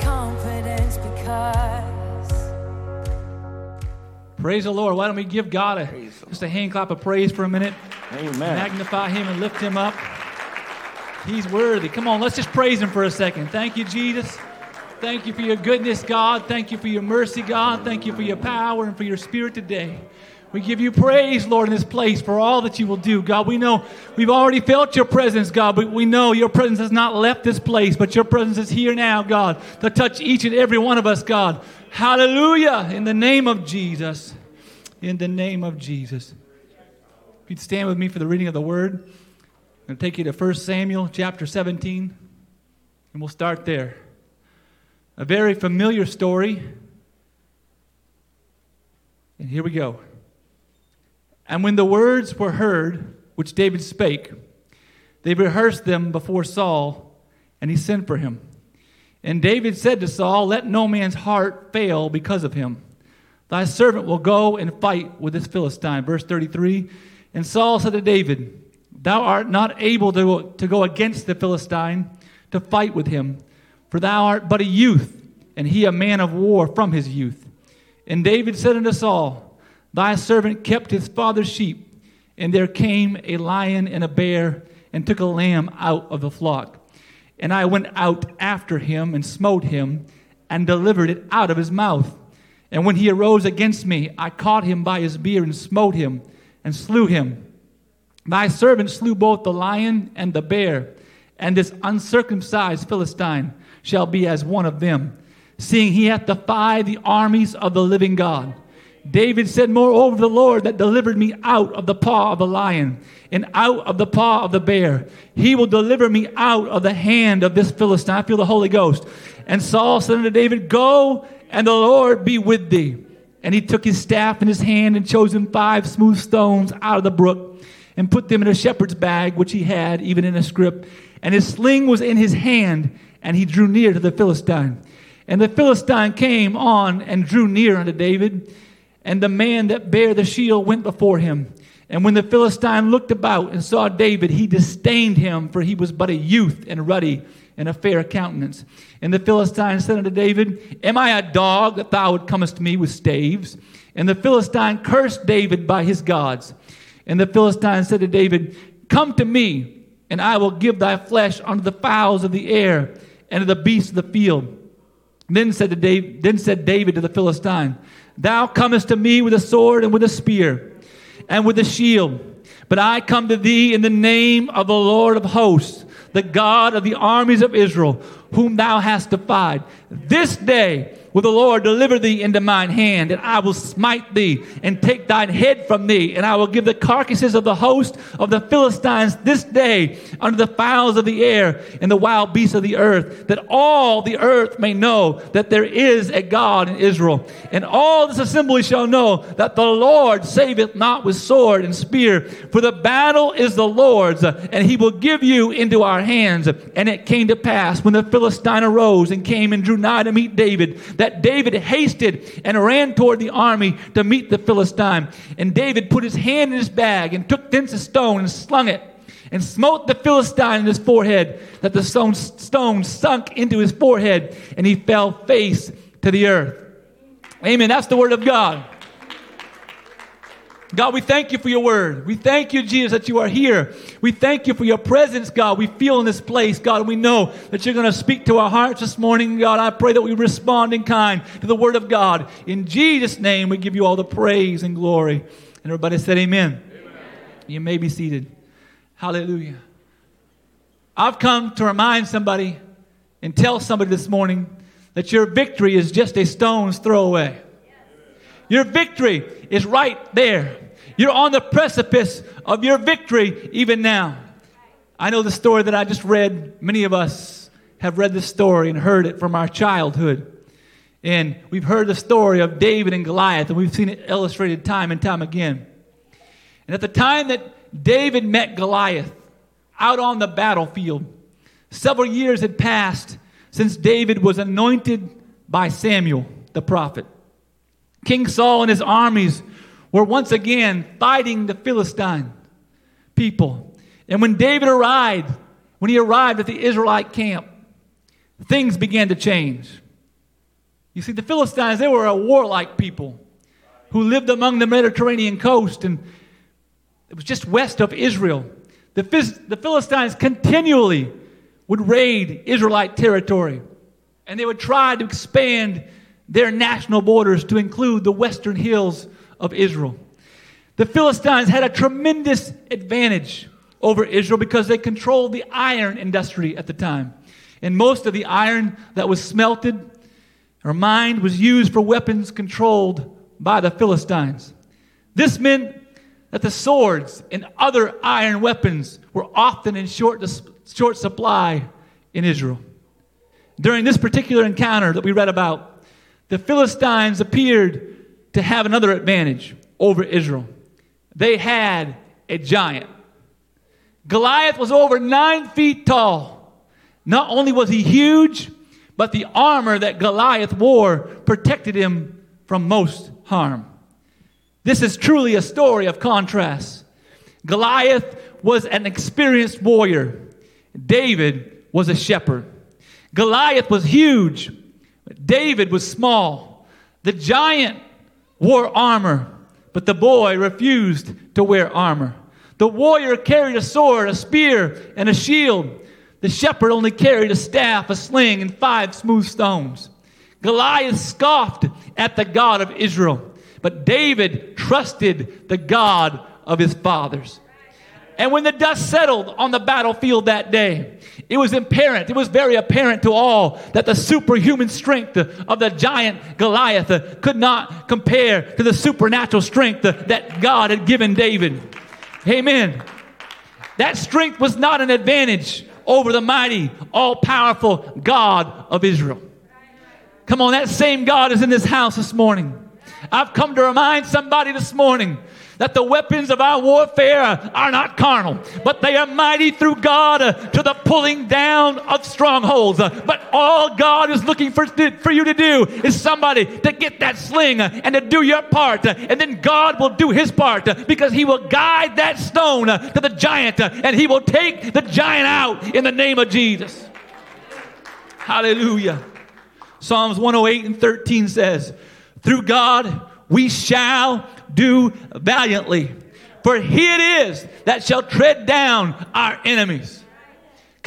confidence because Praise the Lord. Why don't we give God a, Praise just a hand clap of praise for a minute? Amen. Magnify him and lift him up. He's worthy. Come on, let's just praise him for a second. Thank you, Jesus. Thank you for your goodness, God. Thank you for your mercy, God. Thank you for your power and for your spirit today. We give you praise, Lord, in this place for all that you will do. God, we know we've already felt your presence, God, but we know your presence has not left this place, but your presence is here now, God, to touch each and every one of us, God. Hallelujah. In the name of Jesus. In the name of Jesus. If you'd stand with me for the reading of the word, I'm going to take you to 1 Samuel chapter 17, and we'll start there. A very familiar story. And here we go. And when the words were heard, which David spake, they rehearsed them before Saul, and he sent for him. And David said to Saul, Let no man's heart fail because of him. Thy servant will go and fight with this Philistine. Verse 33. And Saul said to David, Thou art not able to, to go against the Philistine to fight with him, for thou art but a youth, and he a man of war from his youth. And David said unto Saul, Thy servant kept his father's sheep, and there came a lion and a bear, and took a lamb out of the flock. And I went out after him, and smote him, and delivered it out of his mouth. And when he arose against me, I caught him by his beard, and smote him, and slew him. Thy servant slew both the lion and the bear, and this uncircumcised Philistine shall be as one of them, seeing he hath defied the armies of the living God. David said, Moreover, the Lord that delivered me out of the paw of the lion and out of the paw of the bear, he will deliver me out of the hand of this Philistine. I feel the Holy Ghost. And Saul said unto David, Go, and the Lord be with thee. And he took his staff in his hand and chose him five smooth stones out of the brook and put them in a shepherd's bag, which he had, even in a scrip. And his sling was in his hand, and he drew near to the Philistine. And the Philistine came on and drew near unto David. And the man that bare the shield went before him. And when the Philistine looked about and saw David, he disdained him, for he was but a youth and ruddy and a fair countenance. And the Philistine said unto David, Am I a dog that thou comest to me with staves? And the Philistine cursed David by his gods. And the Philistine said to David, Come to me, and I will give thy flesh unto the fowls of the air and to the beasts of the field. Then said, David, then said David to the Philistine, Thou comest to me with a sword and with a spear and with a shield. But I come to thee in the name of the Lord of hosts, the God of the armies of Israel, whom thou hast defied. This day will the Lord deliver thee into mine hand, and I will smite thee and take thine head from thee, and I will give the carcasses of the host of the Philistines this day unto the fowls of the air and the wild beasts of the earth, that all the earth may know that there is a God in Israel. And all this assembly shall know that the Lord saveth not with sword and spear, for the battle is the Lord's, and he will give you into our hands. And it came to pass when the Philistine arose and came and drew nigh to meet David, that David hasted and ran toward the army to meet the Philistine. And David put his hand in his bag and took thence a stone and slung it and smote the Philistine in his forehead, that the stone, stone sunk into his forehead, and he fell face to the earth. Amen. That's the word of God. God, we thank you for your word. We thank you, Jesus, that you are here. We thank you for your presence, God. We feel in this place, God, and we know that you're going to speak to our hearts this morning, God. I pray that we respond in kind to the word of God. In Jesus' name, we give you all the praise and glory. And everybody said, Amen. amen. You may be seated. Hallelujah. I've come to remind somebody and tell somebody this morning that your victory is just a stone's throw away. Your victory is right there. You're on the precipice of your victory even now. I know the story that I just read. Many of us have read this story and heard it from our childhood. And we've heard the story of David and Goliath, and we've seen it illustrated time and time again. And at the time that David met Goliath out on the battlefield, several years had passed since David was anointed by Samuel, the prophet. King Saul and his armies were once again fighting the Philistine people. And when David arrived, when he arrived at the Israelite camp, things began to change. You see, the Philistines, they were a warlike people who lived among the Mediterranean coast, and it was just west of Israel. The, the Philistines continually would raid Israelite territory, and they would try to expand their national borders to include the western hills of Israel. The Philistines had a tremendous advantage over Israel because they controlled the iron industry at the time. And most of the iron that was smelted or mined was used for weapons controlled by the Philistines. This meant that the swords and other iron weapons were often in short, short supply in Israel. During this particular encounter that we read about, the Philistines appeared to have another advantage over Israel. They had a giant. Goliath was over nine feet tall. Not only was he huge, but the armor that Goliath wore protected him from most harm. This is truly a story of contrast. Goliath was an experienced warrior, David was a shepherd. Goliath was huge, David was small. The giant wore armor, but the boy refused to wear armor. The warrior carried a sword, a spear, and a shield. The shepherd only carried a staff, a sling, and five smooth stones. Goliath scoffed at the God of Israel, but David trusted the God of his fathers. And when the dust settled on the battlefield that day, it was apparent, it was very apparent to all that the superhuman strength of the giant Goliath could not compare to the supernatural strength that God had given David. Amen. That strength was not an advantage over the mighty, all powerful God of Israel. Come on, that same God is in this house this morning. I've come to remind somebody this morning that the weapons of our warfare are not carnal, but they are mighty through God to the pulling down of strongholds. But all God is looking for, for you to do is somebody to get that sling and to do your part. And then God will do his part because he will guide that stone to the giant and he will take the giant out in the name of Jesus. Hallelujah. Psalms 108 and 13 says, Through God we shall do valiantly. For he it is that shall tread down our enemies.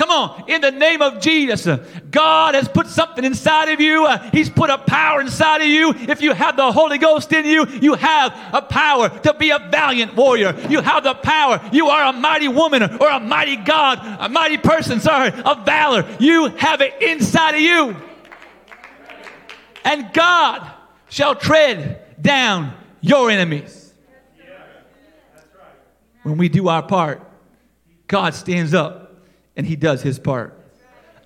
Come on, in the name of Jesus, God has put something inside of you. Uh, he's put a power inside of you. If you have the Holy Ghost in you, you have a power to be a valiant warrior. You have the power. You are a mighty woman or a mighty God, a mighty person, sorry, of valor. You have it inside of you. And God shall tread down your enemies. When we do our part, God stands up and he does his part.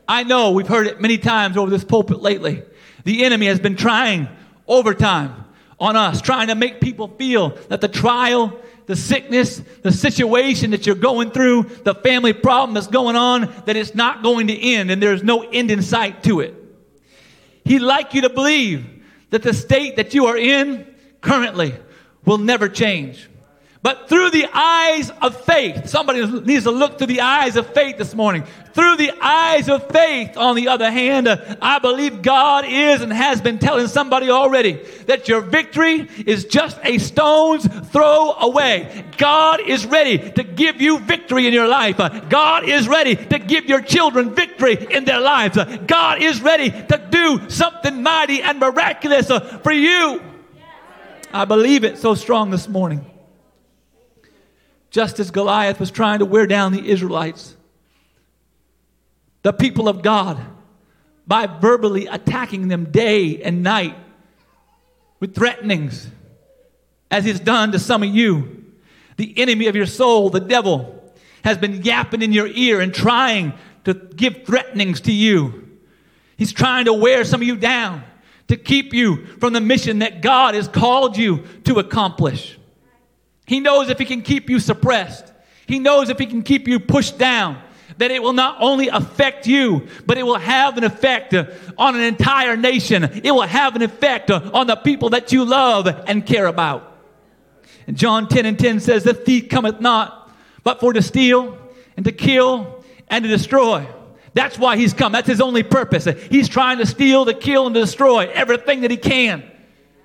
I know we've heard it many times over this pulpit lately. The enemy has been trying overtime on us, trying to make people feel that the trial, the sickness, the situation that you're going through, the family problem that's going on, that it's not going to end and there's no end in sight to it. He'd like you to believe that the state that you are in currently will never change. But through the eyes of faith, somebody needs to look through the eyes of faith this morning. Through the eyes of faith, on the other hand, uh, I believe God is and has been telling somebody already that your victory is just a stone's throw away. God is ready to give you victory in your life. Uh, God is ready to give your children victory in their lives. Uh, God is ready to do something mighty and miraculous uh, for you. I believe it so strong this morning. Just as Goliath was trying to wear down the Israelites, the people of God, by verbally attacking them day and night with threatenings, as he's done to some of you, the enemy of your soul, the devil, has been yapping in your ear and trying to give threatenings to you. He's trying to wear some of you down to keep you from the mission that God has called you to accomplish. He knows if He can keep you suppressed, He knows if He can keep you pushed down, that it will not only affect you, but it will have an effect on an entire nation. It will have an effect on the people that you love and care about. And John 10 and 10 says, The thief cometh not, but for to steal and to kill and to destroy. That's why he's come. That's his only purpose. He's trying to steal, to kill, and to destroy everything that he can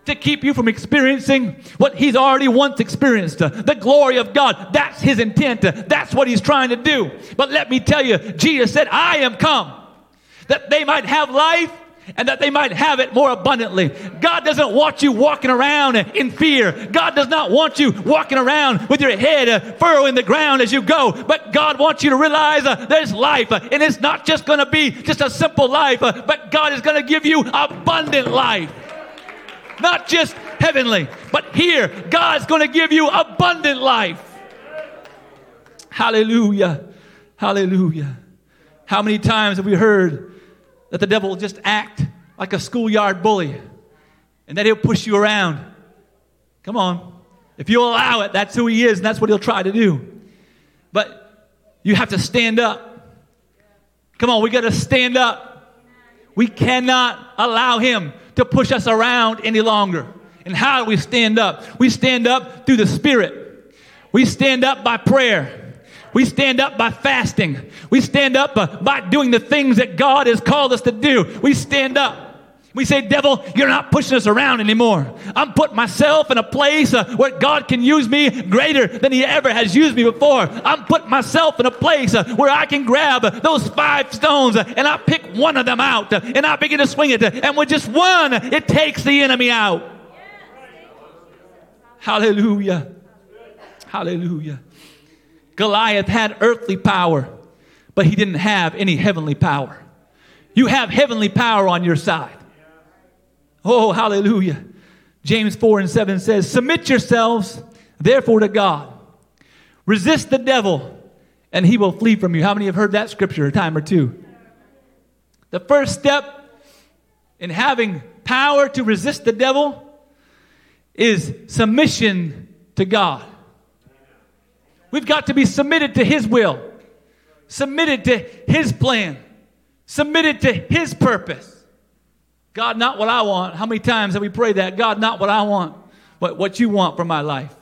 to keep you from experiencing what he's already once experienced the glory of God. That's his intent. That's what he's trying to do. But let me tell you, Jesus said, I am come that they might have life and that they might have it more abundantly. God doesn't want you walking around in fear. God does not want you walking around with your head uh, furrowing the ground as you go. But God wants you to realize uh, there's life, uh, and it's not just going to be just a simple life, uh, but God is going to give you abundant life. Not just heavenly, but here, God's going to give you abundant life. Hallelujah. Hallelujah. How many times have we heard that the devil will just act like a schoolyard bully and that he'll push you around? Come on. If you allow it, that's who he is and that's what he'll try to do. But you have to stand up. Come on, we got to stand up. We cannot allow him to push us around any longer. And how do we stand up? We stand up through the Spirit. We stand up by prayer. We stand up by fasting. We stand up uh, by doing the things that God has called us to do. We stand up. We say, Devil, you're not pushing us around anymore. I'm putting myself in a place uh, where God can use me greater than He ever has used me before. I'm putting myself in a place uh, where I can grab uh, those five stones uh, and I pick one of them out uh, and I begin to swing it. and with just one, it takes the enemy out. Hallelujah. Hallelujah. Goliath had earthly power, but he didn't have any heavenly power. You have heavenly power on your side. Oh, hallelujah. James 4 and 7 says, Submit yourselves, therefore, to God. Resist the devil, and he will flee from you. How many have heard that scripture a time or two? The first step in having power to resist the devil is submission to God. We've got to be submitted to His will, submitted to His plan, submitted to His purpose. God, not what I want. How many times have we prayed that? God, not what I want, but what you want for my life.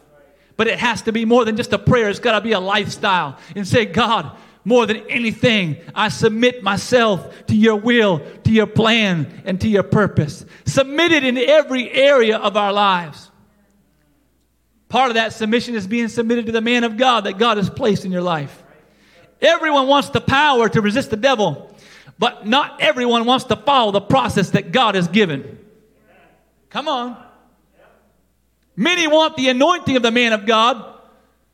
But it has to be more than just a prayer. It's got to be a lifestyle. And say, God, more than anything, I submit myself to your will, to your plan, and to your purpose. Submitted in every area of our lives. Part of that submission is being submitted to the man of God that God has placed in your life. Everyone wants the power to resist the devil. But not everyone wants to follow the process that God has given. Come on. Many want the anointing of the man of God.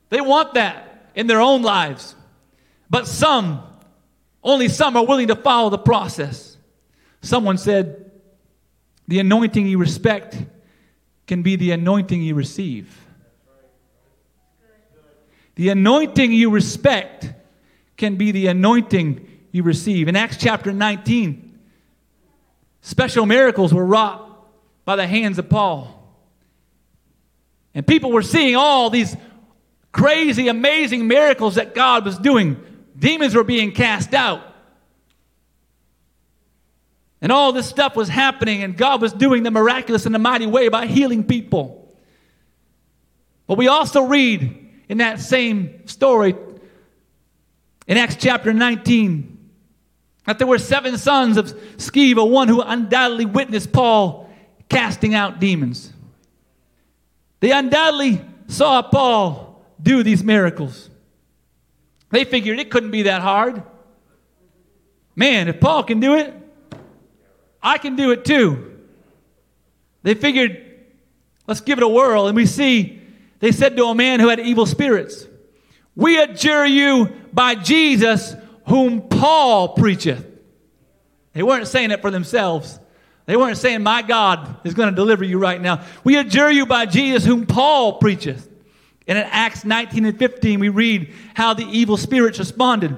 They want that in their own lives. But some, only some are willing to follow the process. Someone said, the anointing you respect can be the anointing you receive. The anointing you respect can be the anointing you receive. In Acts chapter 19, special miracles were wrought by the hands of Paul. And people were seeing all these crazy, amazing miracles that God was doing. Demons were being cast out. And all this stuff was happening, and God was doing the miraculous in a mighty way by healing people. But we also read in that same story in Acts chapter 19 that there were seven sons of Sceva, one who undoubtedly witnessed Paul casting out demons. They undoubtedly saw Paul do these miracles. They figured it couldn't be that hard. Man, if Paul can do it, I can do it too. They figured, let's give it a whirl. And we see, they said to a man who had evil spirits, We adjure you by Jesus whom Paul preacheth. They weren't saying it for themselves. They weren't saying, My God is going to deliver you right now. We adjure you by Jesus, whom Paul preacheth. And in Acts 19 and 15, we read how the evil spirits responded.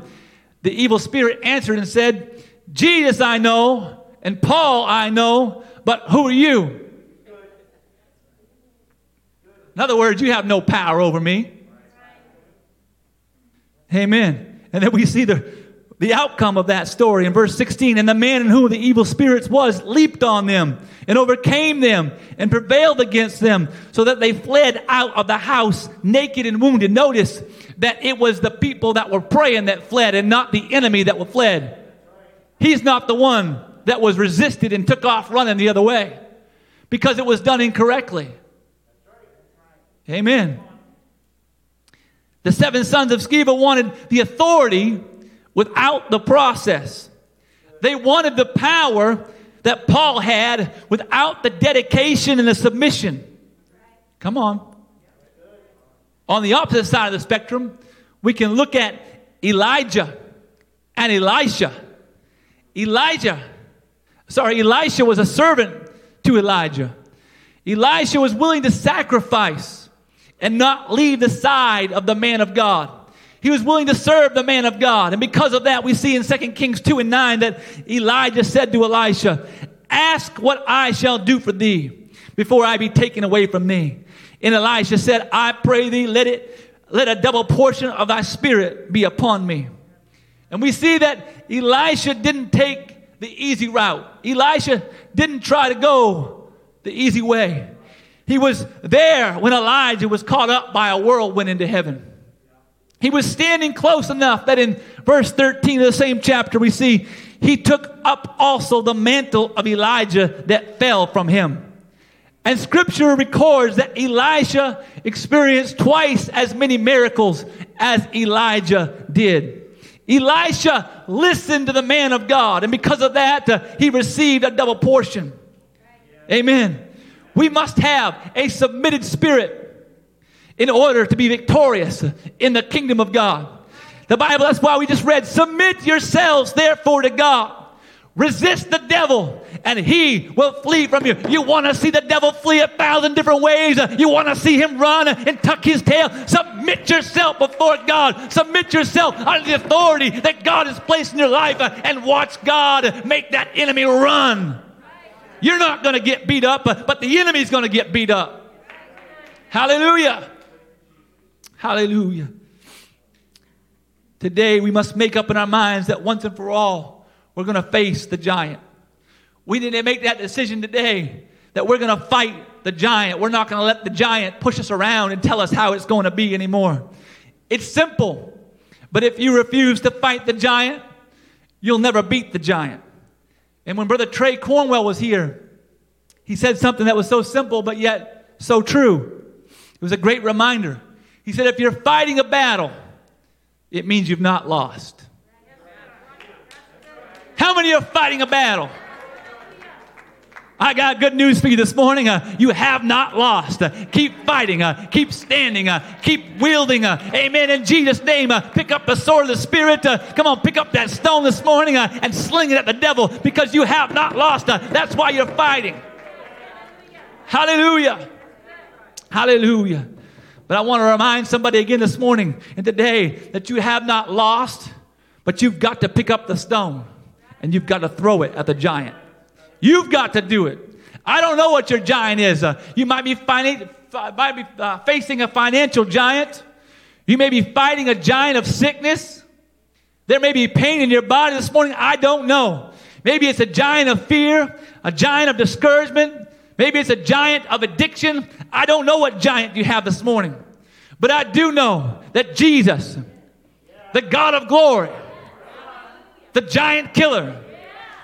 The evil spirit answered and said, Jesus I know, and Paul I know, but who are you? In other words, you have no power over me. Amen. And then we see the, the outcome of that story in verse 16. And the man in whom the evil spirits was leaped on them and overcame them and prevailed against them so that they fled out of the house naked and wounded. Notice that it was the people that were praying that fled and not the enemy that were fled. He's not the one that was resisted and took off running the other way because it was done incorrectly. Amen. The seven sons of Sceva wanted the authority without the process. They wanted the power that Paul had without the dedication and the submission. Come on. On the opposite side of the spectrum, we can look at Elijah and Elisha. Elijah, sorry, Elisha was a servant to Elijah. Elisha was willing to sacrifice and not leave the side of the man of God. He was willing to serve the man of God. And because of that, we see in 2 Kings 2 and 9 that Elijah said to Elisha, Ask what I shall do for thee before I be taken away from thee. And Elisha said, I pray thee, let it, let a double portion of thy spirit be upon me. And we see that Elisha didn't take the easy route. Elisha didn't try to go the easy way. He was there when Elijah was caught up by a whirlwind into heaven. He was standing close enough that in verse 13 of the same chapter we see he took up also the mantle of Elijah that fell from him. And scripture records that Elisha experienced twice as many miracles as Elijah did. Elisha listened to the man of God, and because of that, uh, he received a double portion. Amen. We must have a submitted spirit in order to be victorious in the kingdom of God. The Bible, that's why we just read, submit yourselves therefore to God. Resist the devil and he will flee from you. You want to see the devil flee a thousand different ways. You want to see him run and tuck his tail. Submit yourself before God. Submit yourself under the authority that God has placed in your life and watch God make that enemy run. You're not going to get beat up, but the enemy's going to get beat up. Hallelujah. Hallelujah. Today, we must make up in our minds that once and for all, we're going to face the giant. We need to make that decision today that we're going to fight the giant. We're not going to let the giant push us around and tell us how it's going to be anymore. It's simple, but if you refuse to fight the giant, you'll never beat the giant. And when Brother Trey Cornwell was here, he said something that was so simple but yet so true. It was a great reminder. He said, If you're fighting a battle, it means you've not lost. How many are fighting a battle? I got good news for you this morning. Uh, you have not lost. Uh, keep fighting. Uh, keep standing. Uh, keep wielding. Uh, amen. In Jesus' name, uh, pick up the sword of the Spirit. come on, pick up that stone this morning and sling it at the devil because you have not lost. that's why you're fighting. Hallelujah. Hallelujah. But I want to remind somebody again this morning and today that you have not lost, but you've got to pick up the stone and you've got to throw it at the giant. You've got to do it. I don't know what your giant is. Uh, you might be, finan- might be uh, facing a financial giant. You may be fighting a giant of sickness. There may be pain in your body this morning. I don't know. Maybe it's a giant of fear, a giant of discouragement, Maybe it's a giant of addiction. I don't know what giant you have this morning. But I do know that Jesus, the God of glory, the giant killer,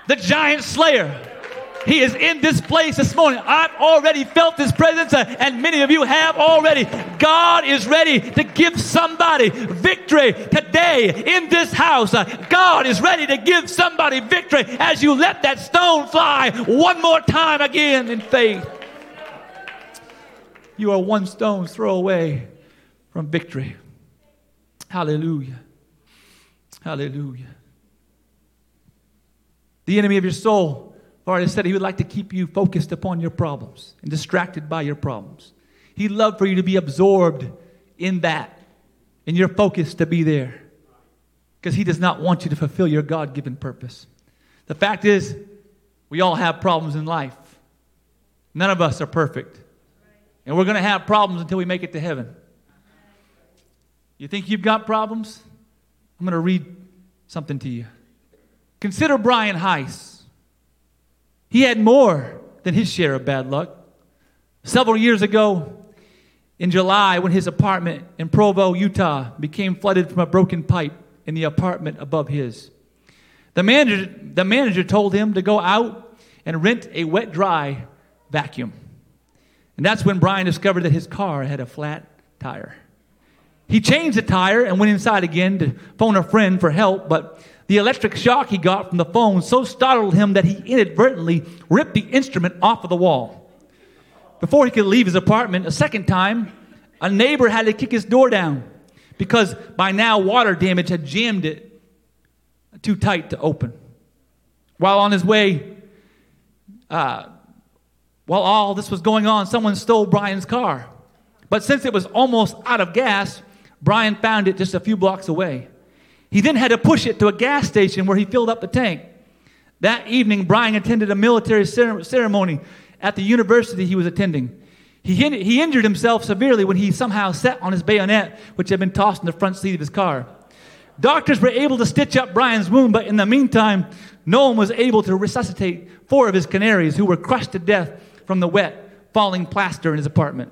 the giant slayer, he is in this place this morning. I've already felt His presence, uh, and many of you have already. God is ready to give somebody victory today in this house. Uh, God is ready to give somebody victory as you let that stone fly one more time again in faith. You are one stone's throw away from victory. Hallelujah. Hallelujah. The enemy of your soul Lord said he would like to keep you focused upon your problems and distracted by your problems. He'd love for you to be absorbed in that and your focus to be there because he does not want you to fulfill your God given purpose. The fact is, we all have problems in life. None of us are perfect. And we're going to have problems until we make it to heaven. You think you've got problems? I'm going to read something to you. Consider Brian Heiss. He had more than his share of bad luck. Several years ago, in July, when his apartment in Provo, Utah, became flooded from a broken pipe in the apartment above his, The manager, the manager told him to go out and rent a wet dry vacuum. And that's when Brian discovered that his car had a flat tire. He changed the tire and went inside again to phone a friend for help, but the electric shock he got from the phone so startled him that he inadvertently ripped the instrument off of the wall. Before he could leave his apartment a second time, a neighbor had to kick his door down because by now water damage had jammed it too tight to open. While on his way, uh, while all this was going on, someone stole Brian's car. But since it was almost out of gas, Brian found it just a few blocks away. He then had to push it to a gas station where he filled up the tank. That evening, Brian attended a military ceremony at the university he was attending. He, he injured himself severely when he somehow sat on his bayonet, which had been tossed in the front seat of his car. Doctors were able to stitch up Brian's wound, but in the meantime, no one was able to resuscitate four of his canaries who were crushed to death from the wet, falling plaster in his apartment.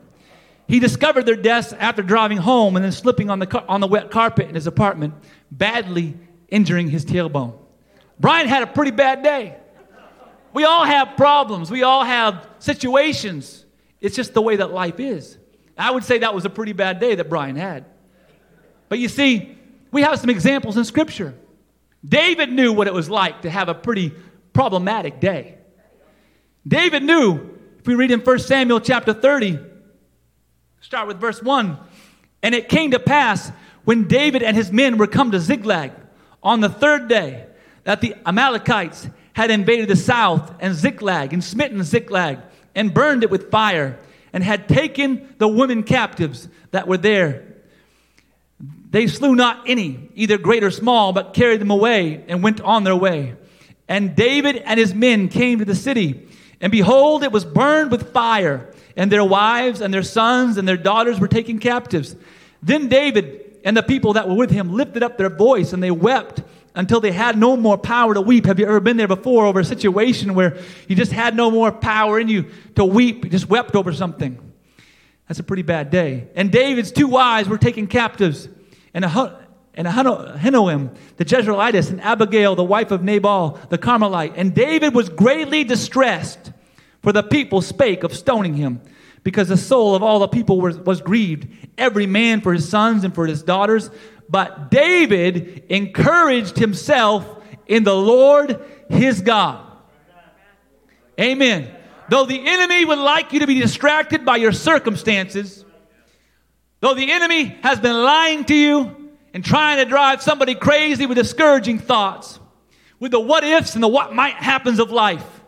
He discovered their deaths after driving home and then slipping on the, car- on the wet carpet in his apartment, badly injuring his tailbone. Brian had a pretty bad day. We all have problems, we all have situations. It's just the way that life is. I would say that was a pretty bad day that Brian had. But you see, we have some examples in Scripture. David knew what it was like to have a pretty problematic day. David knew, if we read in 1 Samuel chapter 30, Start with verse 1. And it came to pass when David and his men were come to Ziklag on the third day that the Amalekites had invaded the south and Ziklag and smitten Ziklag and burned it with fire and had taken the women captives that were there. They slew not any, either great or small, but carried them away and went on their way. And David and his men came to the city, and behold, it was burned with fire and their wives and their sons and their daughters were taken captives. Then David and the people that were with him lifted up their voice and they wept until they had no more power to weep. Have you ever been there before over a situation where you just had no more power in you to weep? You just wept over something. That's a pretty bad day. And David's two wives were taken captives, and and Ahinoam, the Jezreelitess, and Abigail, the wife of Nabal, the Carmelite. And David was greatly distressed for the people spake of stoning him, because the soul of all the people was, was grieved, every man for his sons and for his daughters. But David encouraged himself in the Lord his God. Amen. Though the enemy would like you to be distracted by your circumstances, though the enemy has been lying to you and trying to drive somebody crazy with discouraging thoughts, with the what ifs and the what might happens of life,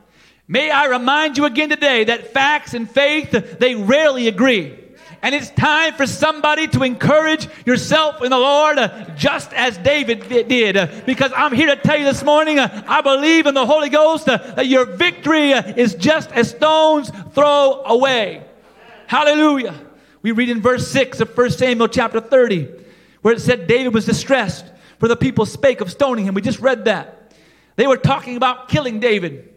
May I remind you again today that facts and faith, they rarely agree. And it's time for somebody to encourage yourself in the Lord, uh, just as David did. Because I'm here to tell you this morning, uh, I believe in the Holy Ghost uh, that your victory uh, is just a stone's throw away. Hallelujah. We read in verse 6 of 1 Samuel chapter 30, where it said David was distressed, for the people spake of stoning him. We just read that. They were talking about killing David.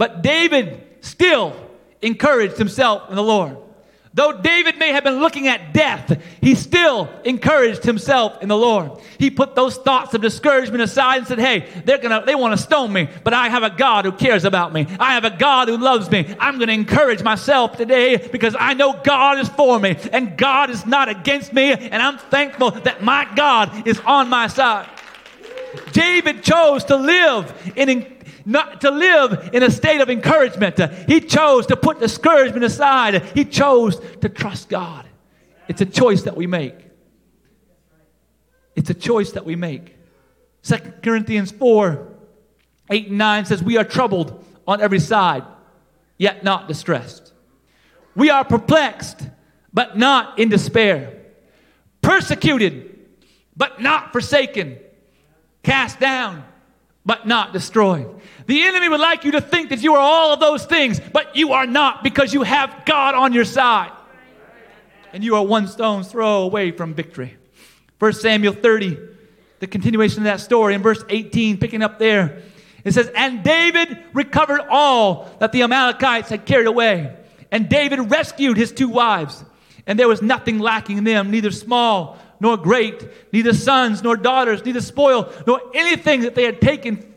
But David still encouraged himself in the Lord. Though David may have been looking at death, he still encouraged himself in the Lord. He put those thoughts of discouragement aside and said, Hey, they're gonna, they want to stone me, but I have a God who cares about me. I have a God who loves me. I'm going to encourage myself today because I know God is for me and God is not against me, and I'm thankful that my God is on my side. David chose to live in not to live in a state of encouragement. He chose to put discouragement aside. He chose to trust God. It's a choice that we make. It's a choice that we make. 2 Corinthians 4 8 and 9 says, We are troubled on every side, yet not distressed. We are perplexed, but not in despair. Persecuted, but not forsaken. Cast down, but not destroyed. The enemy would like you to think that you are all of those things, but you are not because you have God on your side. And you are one stone's throw away from victory. 1 Samuel 30, the continuation of that story, in verse 18, picking up there, it says, And David recovered all that the Amalekites had carried away. And David rescued his two wives, and there was nothing lacking in them, neither small nor great, neither sons nor daughters, neither spoil, nor anything that they had taken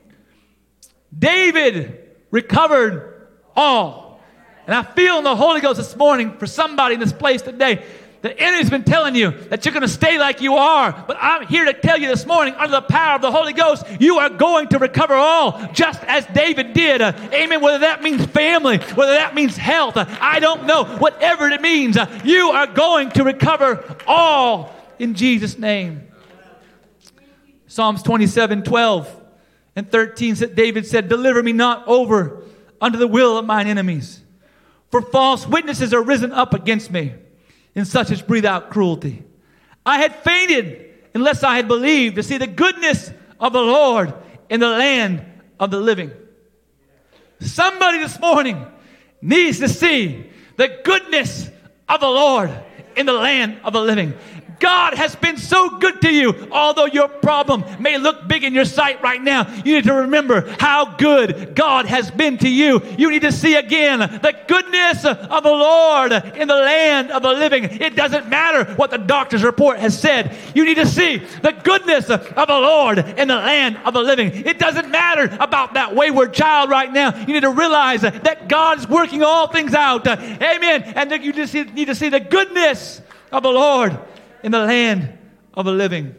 David recovered all. And I feel in the Holy Ghost this morning for somebody in this place today the enemy's been telling you that you're going to stay like you are. But I'm here to tell you this morning, under the power of the Holy Ghost, you are going to recover all, just as David did. Uh, amen. Whether that means family, whether that means health, uh, I don't know. Whatever it means, uh, you are going to recover all in Jesus' name. Psalms 27 12 and 13 said, David said, Deliver me not over unto the will of mine enemies. For false witnesses are risen up against me and such as breathe out cruelty. I had fainted unless I had believed to see the goodness of the Lord in the land of the living. Somebody this morning needs to see the goodness of the Lord in the land of the living. God has been so good to you. Although your problem may look big in your sight right now, you need to remember how good God has been to you. You need to see again the goodness of the Lord in the land of the living. It doesn't matter what the doctor's report has said. You need to see the goodness of the Lord in the land of the living. It doesn't matter about that wayward child right now. You need to realize that God is working all things out. Amen. And you just need to see the goodness of the Lord in the land of the living.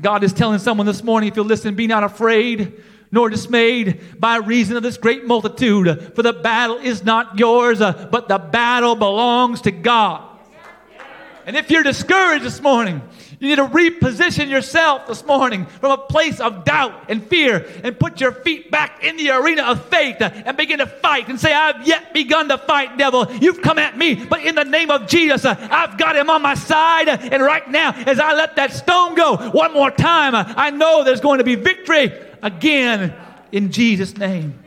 God is telling someone this morning, if you'll listen, be not afraid nor dismayed by reason of this great multitude, for the battle is not yours, uh, but the battle belongs to God. And if you're discouraged this morning, you need to reposition yourself this morning from a place of doubt and fear and put your feet back in the arena of faith and begin to fight and say, I've yet begun to fight, devil. You've come at me, but in the name of Jesus, I've got him on my side. And right now, as I let that stone go one more time, I know there's going to be victory again in Jesus' name.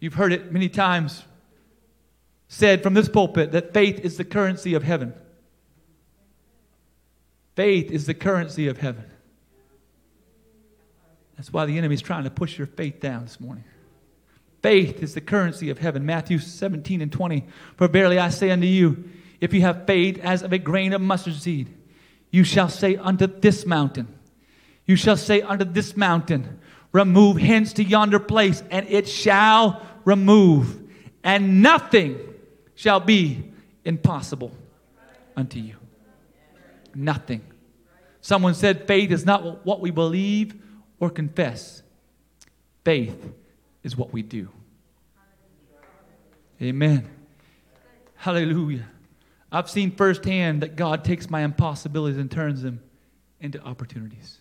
You've heard it many times said from this pulpit that faith is the currency of heaven. Faith is the currency of heaven. That's why the enemy is trying to push your faith down this morning. Faith is the currency of heaven. Matthew 17 and 20. For verily I say unto you, if you have faith as of a grain of mustard seed, you shall say unto this mountain, you shall say unto this mountain, remove hence to yonder place, and it shall remove, and nothing shall be impossible unto you nothing. Someone said faith is not what we believe or confess, faith is what we do. Amen. Hallelujah. I've seen firsthand that God takes my impossibilities and turns them into opportunities.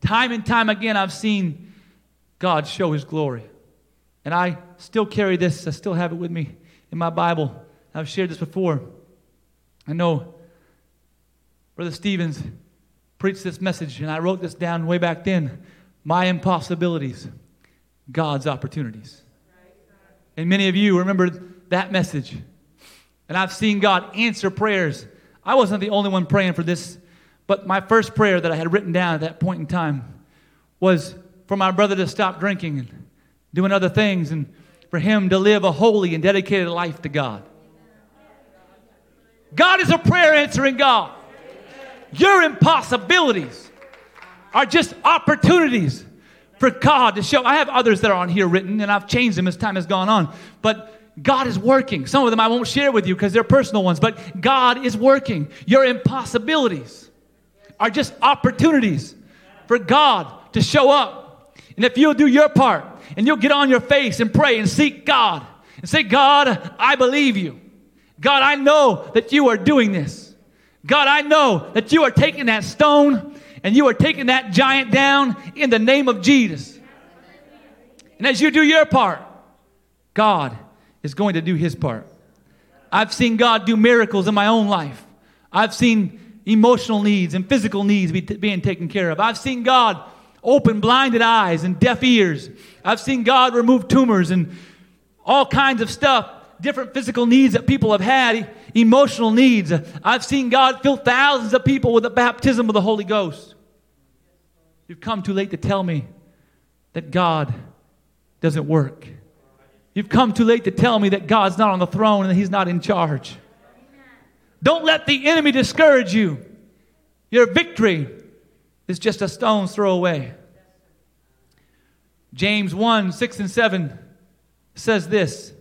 Time and time again, I've seen God show his glory. And I still carry this, I still have it with me in my Bible. I've shared this before. I know Brother Stevens preached this message, and I wrote this down way back then. My impossibilities, God's opportunities. And many of you remember that message. And I've seen God answer prayers. I wasn't the only one praying for this, but my first prayer that I had written down at that point in time was for my brother to stop drinking and doing other things and for him to live a holy and dedicated life to God. God is a prayer answering God. Your impossibilities are just opportunities for God to show. I have others that are on here written, and I've changed them as time has gone on. But God is working. Some of them I won't share with you because they're personal ones, but God is working. Your impossibilities are just opportunities for God to show up. And if you'll do your part and you'll get on your face and pray and seek God and say, God, I believe you. God, I know that you are doing this. God, I know that you are taking that stone and you are taking that giant down in the name of Jesus. And as you do your part, God is going to do his part. I've seen God do miracles in my own life. I've seen emotional needs and physical needs be t- being taken care of. I've seen God open blinded eyes and deaf ears. I've seen God remove tumors and all kinds of stuff different physical needs that people have had, emotional needs. I've seen God fill thousands of people with the baptism of the Holy Ghost. You've come too late to tell me that God doesn't work. You've come too late to tell me that God's not on the throne and He's not in charge. Don't let the enemy discourage you. Your victory is just a stone's throw away. James 1 6 and 7 says this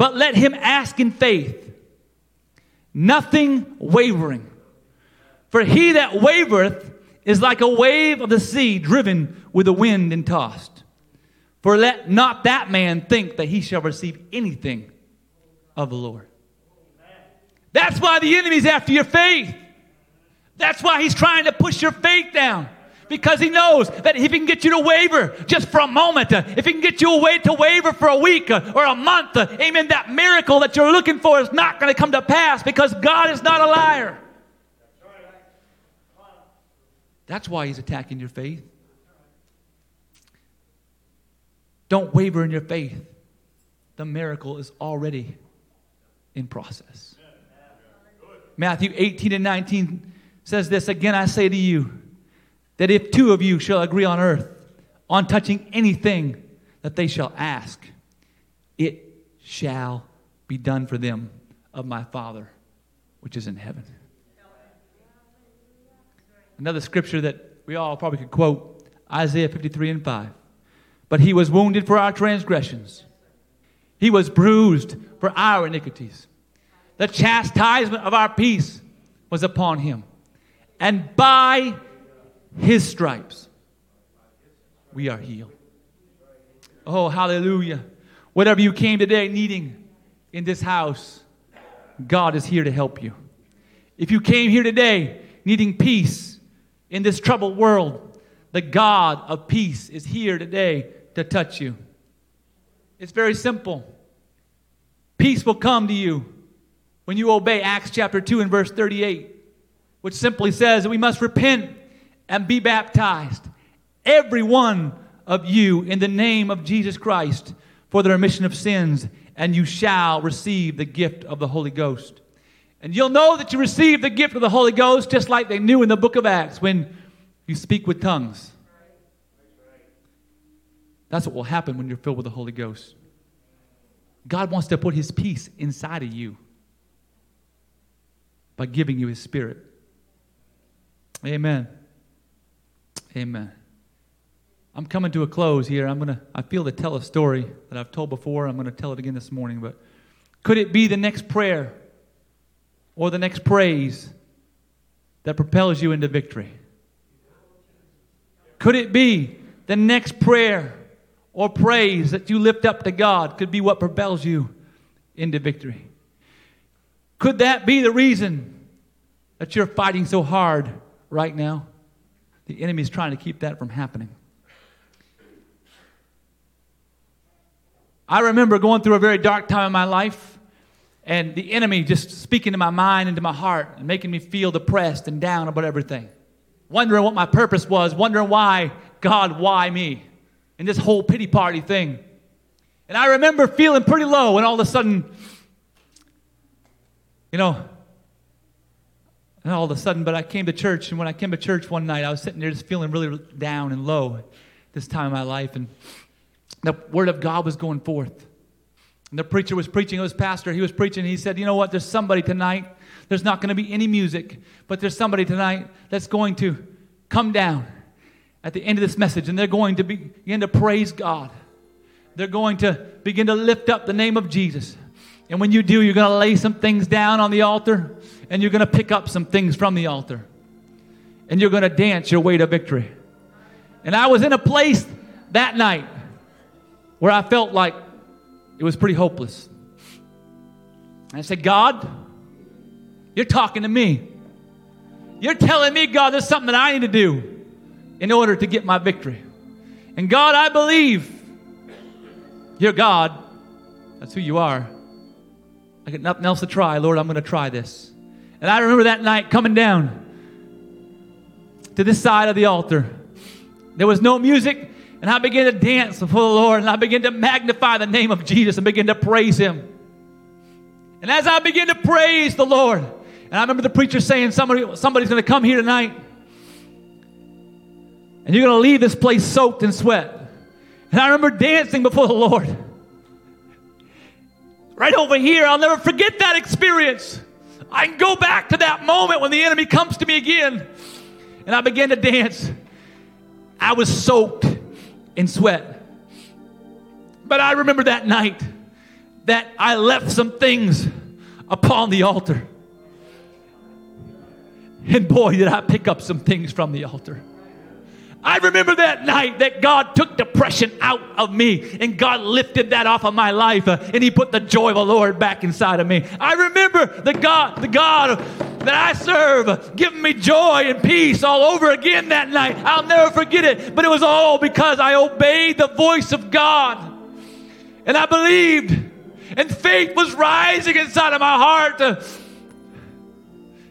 But let him ask in faith, nothing wavering. For he that wavereth is like a wave of the sea driven with the wind and tossed. For let not that man think that he shall receive anything of the Lord. That's why the enemy's after your faith. That's why he's trying to push your faith down. Because he knows that if he can get you to waver just for a moment, uh, if he can get you away to waver for a week uh, or a month, uh, amen, that miracle that you're looking for is not going to come to pass because God is not a liar. That's why he's attacking your faith. Don't waver in your faith. The miracle is already in process. Matthew 18 and 19 says this Again, I say to you that if two of you shall agree on earth on touching anything that they shall ask, it shall be done for them of my Father which is in heaven. Another scripture that we all probably could quote Isaiah 53 and 5. But he was wounded for our transgressions, he was bruised for our iniquities. The chastisement of our peace was upon him. And by his stripes we are healed. Oh, hallelujah. Whatever you came today needing in this house, God is here to help you. If you came here today needing peace in this troubled world, the God of peace is here today to touch you. It's very simple. Peace will come to you when you obey Acts chapter 2 and verse 38, which simply says that we must repent and be baptized, every one of you, in the name of Jesus Christ for the remission of sins, and you shall receive the gift of the Holy Ghost. And you'll know that you received the gift of the Holy Ghost just like they knew in the book of Acts when you speak with tongues. That's what will happen when you're filled with the Holy Ghost. God wants to put His peace inside of you by giving you his spirit. Amen. Amen. I'm coming to a close here. I'm to I feel to tell a story that I've told before. I'm to tell it again this morning, but could it be the next prayer or the next praise that propels you into victory? Could it be the next prayer or praise that you lift up to God could be what propels you into victory? Could that be the reason that you're fighting so hard right now? The enemy is trying to keep that from happening. I remember going through a very dark time in my life and the enemy just speaking to my mind and to my heart and making me feel depressed and down about everything. Wondering what my purpose was, wondering why, God, why me? And this whole pity party thing. And I remember feeling pretty low, and all of a sudden, you know, and all of a sudden, but I came to church, and when I came to church one night, I was sitting there just feeling really down and low this time in my life, and the word of God was going forth. And the preacher was preaching, it was pastor, he was preaching, he said, You know what? There's somebody tonight, there's not going to be any music, but there's somebody tonight that's going to come down at the end of this message, and they're going to begin to praise God. They're going to begin to lift up the name of Jesus. And when you do, you're going to lay some things down on the altar and you're going to pick up some things from the altar. And you're going to dance your way to victory. And I was in a place that night where I felt like it was pretty hopeless. And I said, God, you're talking to me. You're telling me, God, there's something that I need to do in order to get my victory. And God, I believe you're God. That's who you are. I got nothing else to try. Lord, I'm going to try this. And I remember that night coming down to this side of the altar. There was no music, and I began to dance before the Lord, and I began to magnify the name of Jesus and begin to praise Him. And as I began to praise the Lord, and I remember the preacher saying, Somebody, somebody's going to come here tonight, and you're going to leave this place soaked in sweat. And I remember dancing before the Lord right over here. I'll never forget that experience. I can go back to that moment when the enemy comes to me again and I began to dance. I was soaked in sweat. But I remember that night that I left some things upon the altar. And boy, did I pick up some things from the altar. I remember that night that God took depression out of me and God lifted that off of my life uh, and He put the joy of the Lord back inside of me. I remember the God, the God that I serve giving me joy and peace all over again that night. I'll never forget it, but it was all because I obeyed the voice of God and I believed and faith was rising inside of my heart. Uh,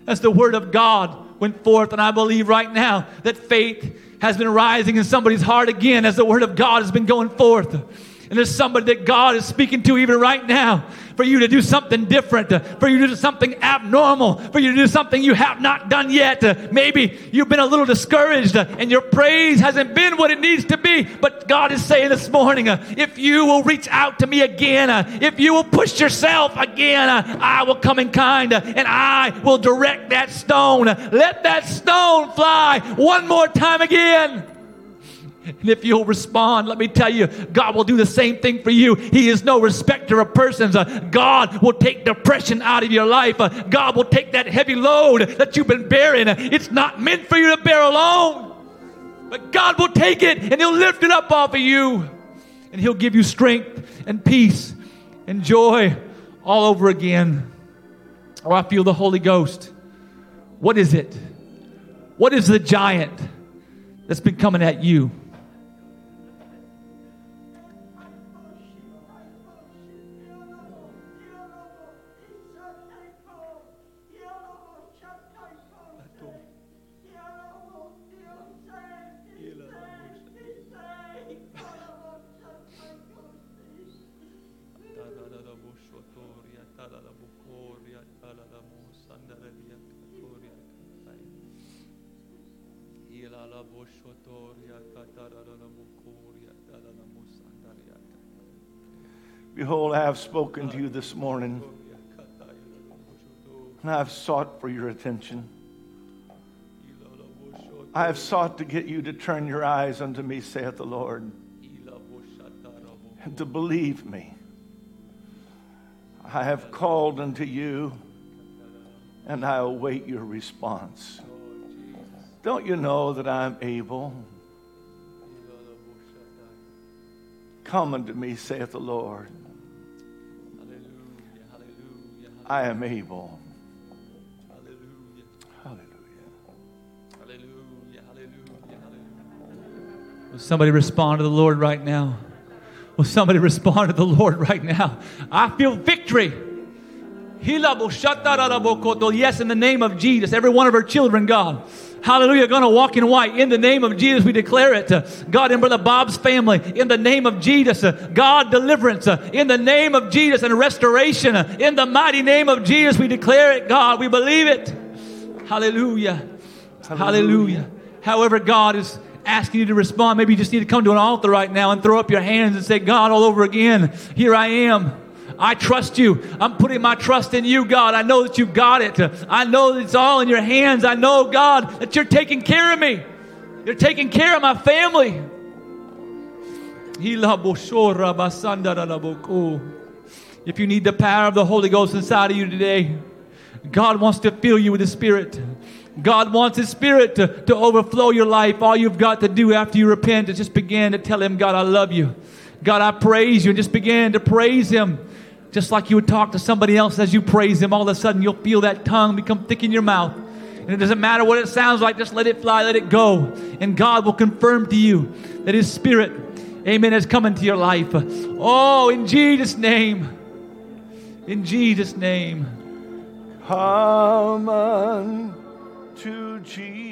as the word of God went forth, and I believe right now that faith has been rising in somebody's heart again as the word of God has been going forth. And there's somebody that God is speaking to even right now for you to do something different, for you to do something abnormal, for you to do something you have not done yet. Maybe you've been a little discouraged and your praise hasn't been what it needs to be. But God is saying this morning, if you will reach out to me again, if you will push yourself again, I will come in kind and I will direct that stone. Let that stone fly one more time again. And if you'll respond, let me tell you, God will do the same thing for you. He is no respecter of persons. Uh, God will take depression out of your life. Uh, God will take that heavy load that you've been bearing. It's not meant for you to bear alone. But God will take it and He'll lift it up off of you. And He'll give you strength and peace and joy all over again. Oh, I feel the Holy Ghost. What is it? What is the giant that's been coming at you? Behold, I have spoken to you this morning, and I have sought for your attention. I have sought to get you to turn your eyes unto me, saith the Lord, and to believe me. I have called unto you, and I await your response. Don't you know that I'm able? Come unto me, saith the Lord. I am able. Hallelujah. Hallelujah. Hallelujah. Hallelujah. Hallelujah. Will somebody respond to the Lord right now? Will somebody respond to the Lord right now? I feel victory. Yes, in the name of Jesus, every one of our children, God. Hallelujah. Going to walk in white. In the name of Jesus, we declare it. God, in Brother Bob's family, in the name of Jesus, God, deliverance. In the name of Jesus, and restoration. In the mighty name of Jesus, we declare it, God. We believe it. Hallelujah. Hallelujah. Hallelujah. However, God is asking you to respond. Maybe you just need to come to an altar right now and throw up your hands and say, God, all over again, here I am. I trust you. I'm putting my trust in you, God. I know that you've got it. I know that it's all in your hands. I know, God, that you're taking care of me. You're taking care of my family. If you need the power of the Holy Ghost inside of you today, God wants to fill you with the Spirit. God wants His Spirit to, to overflow your life. All you've got to do after you repent is just begin to tell Him, God, I love you. God, I praise you. And just begin to praise Him. Just like you would talk to somebody else as you praise Him, all of a sudden you'll feel that tongue become thick in your mouth. And it doesn't matter what it sounds like, just let it fly, let it go. And God will confirm to you that His Spirit, amen, has come into your life. Oh, in Jesus' name. In Jesus' name. Come unto Jesus.